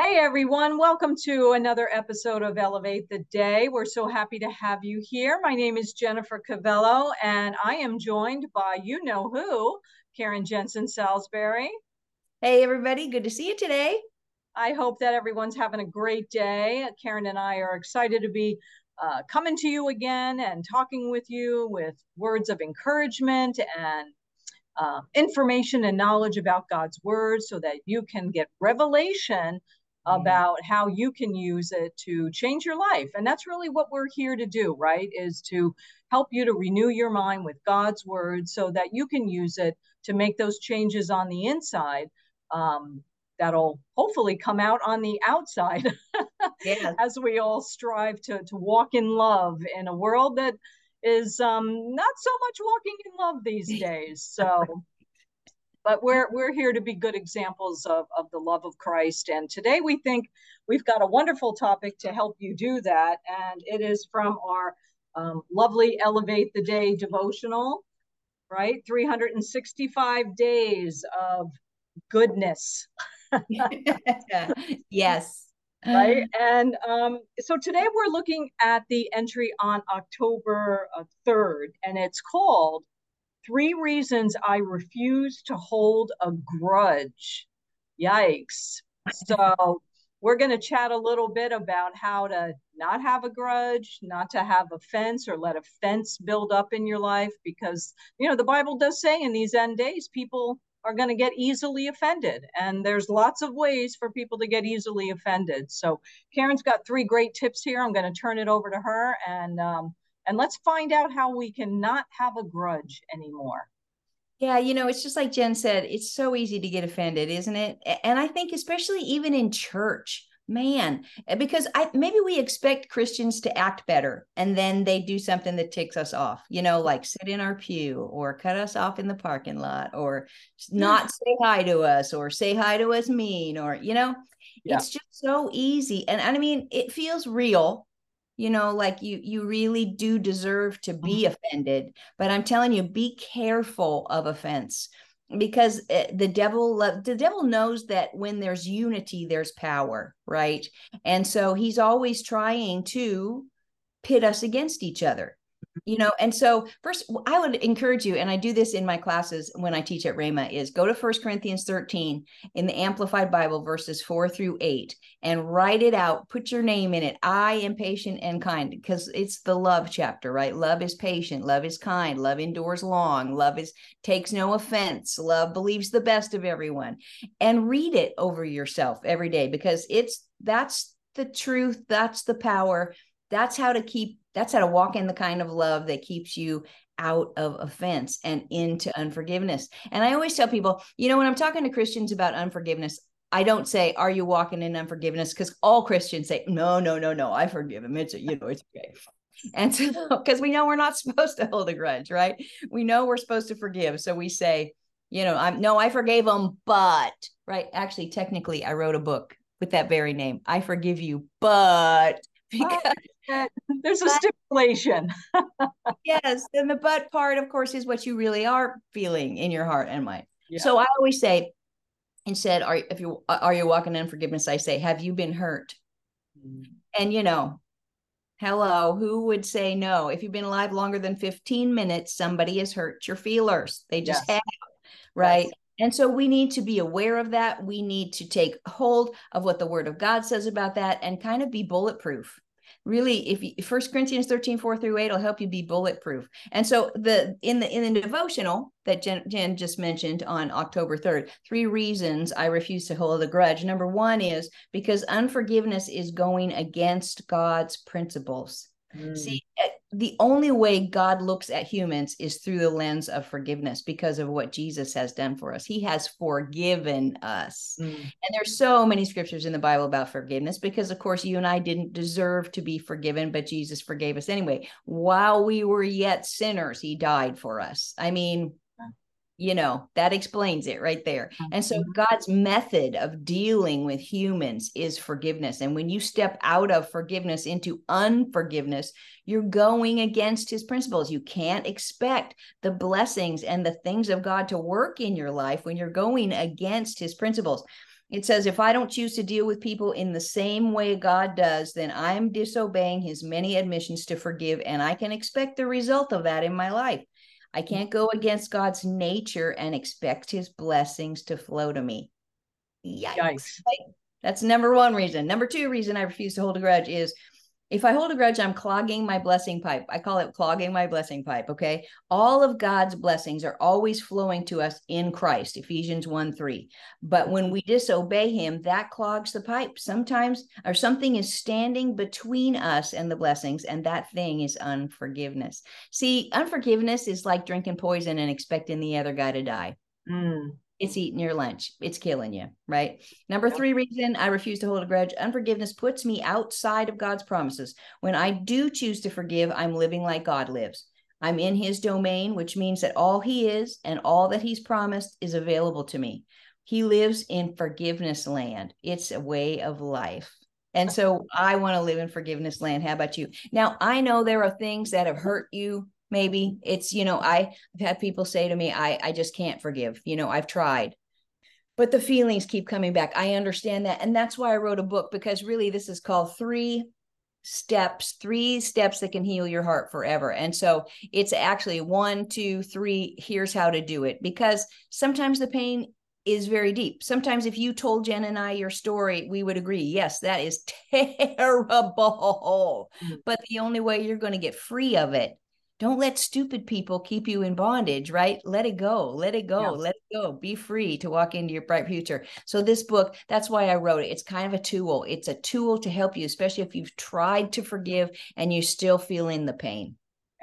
Hey everyone, welcome to another episode of Elevate the Day. We're so happy to have you here. My name is Jennifer Cavello, and I am joined by you know who, Karen Jensen Salisbury. Hey everybody, good to see you today. I hope that everyone's having a great day. Karen and I are excited to be uh, coming to you again and talking with you with words of encouragement and uh, information and knowledge about God's word so that you can get revelation about how you can use it to change your life. And that's really what we're here to do, right? Is to help you to renew your mind with God's word so that you can use it to make those changes on the inside. Um, that'll hopefully come out on the outside yeah. as we all strive to, to walk in love in a world that is um, not so much walking in love these days. So but we're we're here to be good examples of, of the love of Christ. And today we think we've got a wonderful topic to help you do that. And it is from our um, lovely Elevate the Day devotional, right? 365 days of goodness. yes. Right. And um, so today we're looking at the entry on October uh, 3rd, and it's called three reasons I refuse to hold a grudge. Yikes. So we're going to chat a little bit about how to not have a grudge, not to have offense or let offense build up in your life because, you know, the Bible does say in these end days, people are going to get easily offended. And there's lots of ways for people to get easily offended. So Karen's got three great tips here. I'm going to turn it over to her and um, and let's find out how we can not have a grudge anymore. Yeah, you know, it's just like Jen said, it's so easy to get offended, isn't it? And I think especially even in church, man, eh, because I maybe we expect Christians to act better and then they do something that ticks us off, you know, like sit in our pew or cut us off in the parking lot or not say hi to us or say hi to us mean or you know, yeah. it's just so easy. And, and I mean, it feels real you know like you you really do deserve to be mm-hmm. offended but i'm telling you be careful of offense because eh, the devil the devil knows that when there's unity there's power right and so he's always trying to pit us against each other you know and so first i would encourage you and i do this in my classes when i teach at Rhema is go to First corinthians 13 in the amplified bible verses 4 through 8 and write it out put your name in it i am patient and kind because it's the love chapter right? Love is patient love is kind love endures long love is takes no offense love believes the best of everyone and read it over yourself every day because it's that's the truth that's the power that's how to keep that's how to walk in the kind of love that keeps you out of offense and into unforgiveness. And I always tell people, you know, when I'm talking to Christians about unforgiveness, I don't say, "Are you walking in unforgiveness?" Because all Christians say, "No, no, no, no. I forgive him. It's you know, it's okay." And so, because we know we're not supposed to hold a grudge, right? We know we're supposed to forgive, so we say, you know, I'm no, I forgave him, but right. Actually, technically, I wrote a book with that very name. I forgive you, but because there's a stipulation. yes. And the but part, of course, is what you really are feeling in your heart and mind. Yeah. So I always say, instead, are if you are you walking in forgiveness? I say, have you been hurt? Mm. And you know, hello, who would say no? If you've been alive longer than 15 minutes, somebody has hurt your feelers. They just yes. have, right? Yes. And so we need to be aware of that. We need to take hold of what the word of God says about that and kind of be bulletproof. Really, if you, First Corinthians 13, 4 through 8 will help you be bulletproof. And so the in the in the devotional that Jen, Jen just mentioned on October 3rd, three reasons I refuse to hold a grudge. Number one is because unforgiveness is going against God's principles. Mm. See, eh, the only way God looks at humans is through the lens of forgiveness because of what Jesus has done for us. He has forgiven us. Mm. And there's so many scriptures in the Bible about forgiveness because of course you and I didn't deserve to be forgiven, but Jesus forgave us anyway. While we were yet sinners, he died for us. I mean, you know that explains it right there and so mm-hmm. god's method of dealing with humans is forgiveness and when you step out of forgiveness into unforgiveness you're going against his principles you can't expect the blessings and the things of god to work in your life when you're going against his principles It says, if I don't choose to deal with people in the same way God does, then I'm disobeying his many admissions to forgive, and I can expect the result of that in my life. I mm. can't go against God's nature and expect his blessings to flow to me. Yikes. Yikes. That's number one reason. Number two reason I refuse to hold a grudge is if I hold a grudge, I'm clogging my blessing pipe. I call it clogging my blessing pipe. Okay. All of God's blessings are always flowing to us in Christ, Ephesians 1 3. But when we disobey him, that clogs the pipe. Sometimes, or something is standing between us and the blessings, and that thing is unforgiveness. See, unforgiveness is like drinking poison and expecting the other guy to die. Mm it's eating your lunch. It's killing you, right? Number three reason I refuse to hold a grudge unforgiveness puts me outside of God's promises. When I do choose to forgive, I'm living like God lives. I'm in his domain, which means that all he is and all that he's promised is available to me. He lives in forgiveness land, it's a way of life. And so I want to live in forgiveness land. How about you? Now, I know there are things that have hurt you maybe it's you know i i've had people say to me i i just can't forgive you know i've tried but the feelings keep coming back i understand that and that's why i wrote a book because really this is called three steps three steps that can heal your heart forever and so it's actually one two three here's how to do it because sometimes the pain is very deep. Sometimes, if you told Jen and I your story, we would agree, yes, that is terrible. Mm-hmm. But the only way you're going to get free of it don't let stupid people keep you in bondage, right? Let it go, let it go, yeah. let it go. Be free to walk into your bright future. So, this book, that's why I wrote it. It's kind of a tool. It's a tool to help you, especially if you've tried to forgive and you're still feeling the pain.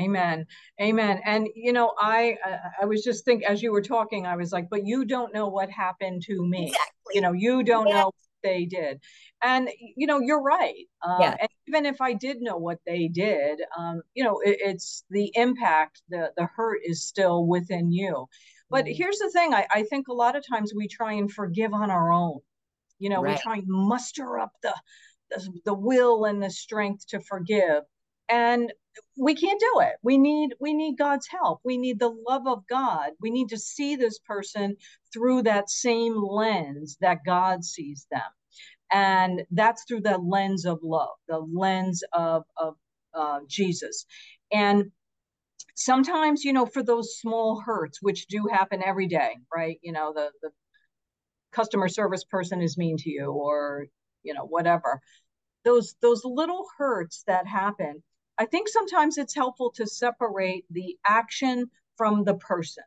Amen. Amen. And you know, I uh, I was just think as you were talking, I was like, but you don't know what happened to me. Exactly. You know, you don't yeah. know what they did. And you know, you're right. Um, yeah. And even if I did know what they did, um, you know, it, it's the impact, the the hurt is still within you. But mm-hmm. here's the thing: I, I think a lot of times we try and forgive on our own. You know, right. we try and muster up the, the the will and the strength to forgive, and we can't do it we need we need god's help we need the love of god we need to see this person through that same lens that god sees them and that's through the lens of love the lens of of uh, jesus. And sometimes you know for those small hurts which do happen every day right? You know the the customer service person is mean to you or you know whatever. Those those little hurts that happen i think sometimes it's helpful to separate the action from the person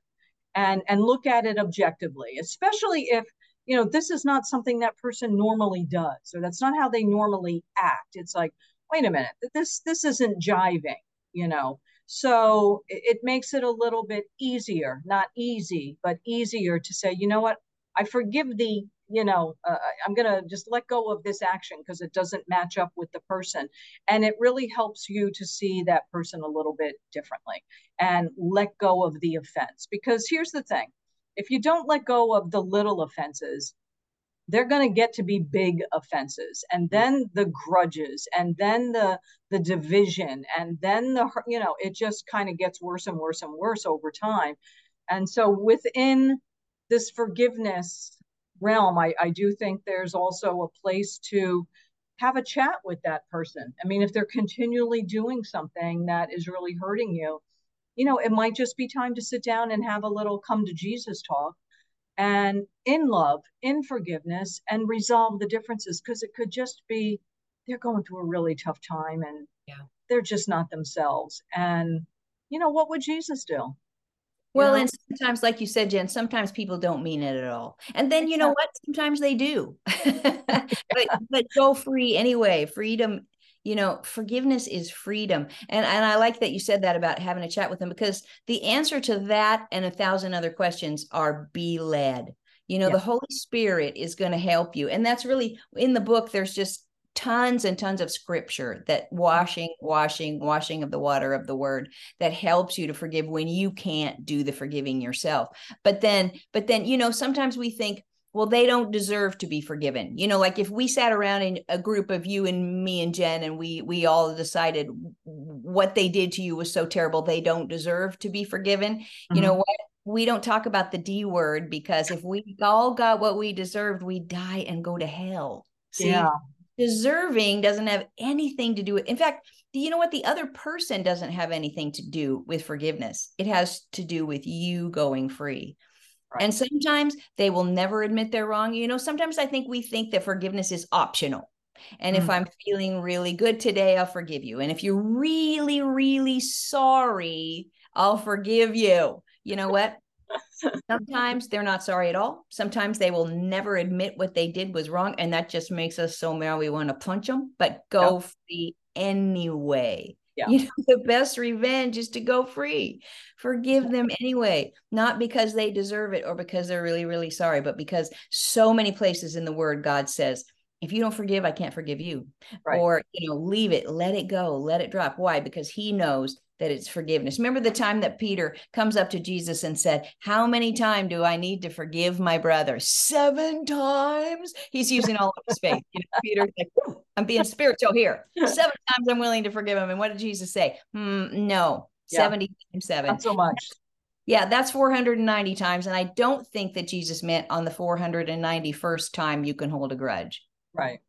and and look at it objectively especially if you know, this is not something that person normally does, or that's not how they normally act. It's like, wait a minute, this this isn't jiving, you know. So it, it makes it a little bit easier, not easy, but easier to say, you know what, I forgive thee you know uh, i'm going to just let go of this action because it doesn't match up with the person and it really helps you to see that person a little bit differently and let go of the offense because here's the thing if you don't let go of the little offenses, they're going to get to be big offenses and mm. then the grudges and then the the division and then the you know it just kind of gets worse and worse and worse over time. And so within this forgiveness realm I, I do think there's also a place to have a chat with that person. I mean if they're continually doing something that is really hurting you you know, it might just be time to sit down and have a little come to Jesus talk and in love, in forgiveness, and resolve the differences because it could just be they're going through a really tough time and yeah. they're just not themselves. And, you know, what would Jesus do? Well, know? and sometimes, like you said, Jen, sometimes people don't mean it at all. And then you know what? Sometimes they do. but but go free anyway. Freedom you know forgiveness is freedom. And and i like that you said that about having a chat with them because the answer to that and a thousand other questions are be led. You know yeah. the holy spirit is going to help you. And that's really in the book there's just tons and tons of scripture that mm-hmm. washing washing washing of the water of the word that helps you to forgive when you can't do the forgiving yourself. But then but then you know sometimes we think well they don't deserve to be forgiven you know like if we sat around in a group of you and me and jen and we we all decided what they did to you was so terrible they don't deserve to be forgiven mm-hmm. you know mm-hmm. what we don't talk about the D word because if we all got what we deserved, we die and go to hell. See, yeah. deserving doesn't have anything to do with, in fact, you know what? The other person doesn't have anything to do with forgiveness. It has to do with you going free. Right. And sometimes they will never admit they're wrong. You know, sometimes I think we think that forgiveness is optional. And mm. if I'm feeling really good today, I'll forgive you. And if you're really, really sorry, I'll forgive you. You know what? Sometimes they're not sorry at all. Sometimes they will never admit what they did was wrong. And that just makes us so mad we want to punch them, but go free anyway. Yeah. You know, the best revenge is to go free. Forgive them anyway, not because they deserve it or because they're really, really sorry, but because so many places in the word God says, if you don't forgive, I can't forgive you. Right. Or, you know, leave it, let it go, let it drop. Why? Because he knows that it's forgiveness. Remember the time that Peter comes up to Jesus and said, How many times do I need to forgive my brother? Seven times. He's using all of his faith. You know, Peter's like, I'm being spiritual here. Seven times I'm willing to forgive him. And what did Jesus say? Hmm, no, yeah. 70 times seven. Not so much. Yeah, that's 490 times. And I don't think that Jesus meant on the 491st time you can hold a grudge. Right.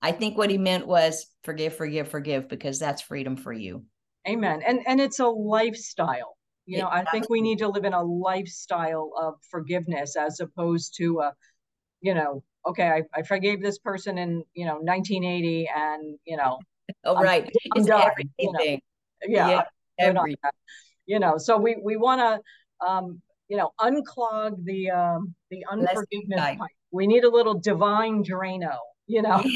I think what he meant was forgive, forgive, forgive, because that's freedom for you. Amen. And and it's a lifestyle. You know, I think we need to live in a lifestyle of forgiveness as opposed to a, you know, okay, I, I forgave this person in, you know, 1980 and, you know, oh, I'm, right. I'm it's done, You know? Yeah. yeah everything. You know, so we, we want to, um, you know, unclog the, um, the unforgiveness pipe. We need a little divine Drano, you know.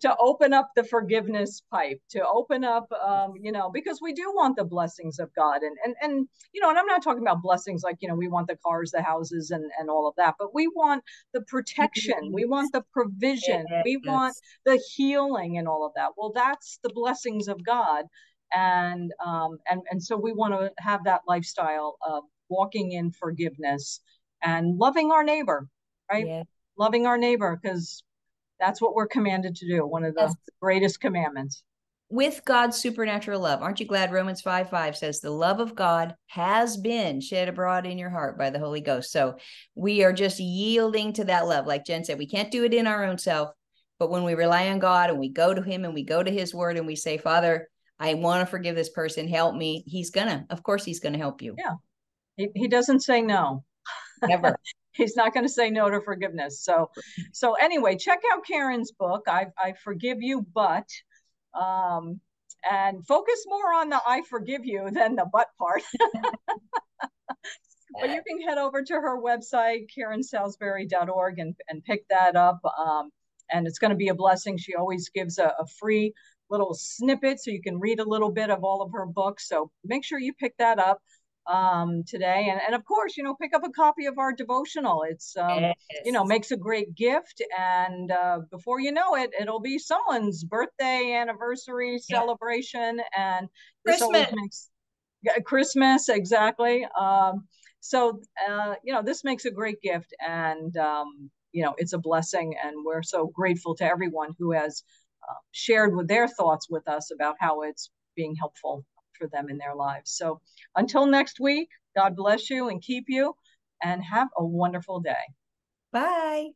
to open up the forgiveness pipe to open up um, you know because we do want the blessings of god. And and and you know and i'm not talking about blessings like you know we want the cars the houses and and all of that but we want the protection. We want the provision. We want the healing and all of that. Well that's the blessings of god. And um and and so we want to have that lifestyle of walking in forgiveness and loving our neighbor right? Yeah. Loving our neighbor because that's what we're commanded to do. One of the yes. greatest commandments. With God's supernatural love. Aren't you glad Romans 5 5 says the love of God has been shed abroad in your heart by the Holy Ghost? So we are just yielding to that love. Like Jen said, we can't do it in our own self. But when we rely on God and we go to Him and we go to His word and we say, Father, I want to forgive this person, help me, He's gonna, of course, He's gonna help you. Yeah. He, he doesn't say no. Never. he's not going to say no to forgiveness. So, so anyway, check out Karen's book. I I forgive you, but um, and focus more on the I forgive you than the but part. but you can head over to her website, karensalisbury.org, and, and pick that up. Um, and it's going to be a blessing. She always gives a, a free little snippet so you can read a little bit of all of her books. So make sure you pick that up um, today. And, and of course, you know, pick up a copy of our devotional. It's, um, yes. you know, makes a great gift. And uh, before you know it, it'll be someone's birthday, anniversary, celebration. And Christmas. Makes, yeah, Christmas, exactly. Um, so, uh, you know, this makes a great gift. And, um, you know, it's a blessing. And we're so grateful to everyone who has uh, shared with their thoughts with us about how it's being helpful for them in their lives. So until next week, God bless you and keep you and have a wonderful day. Bye.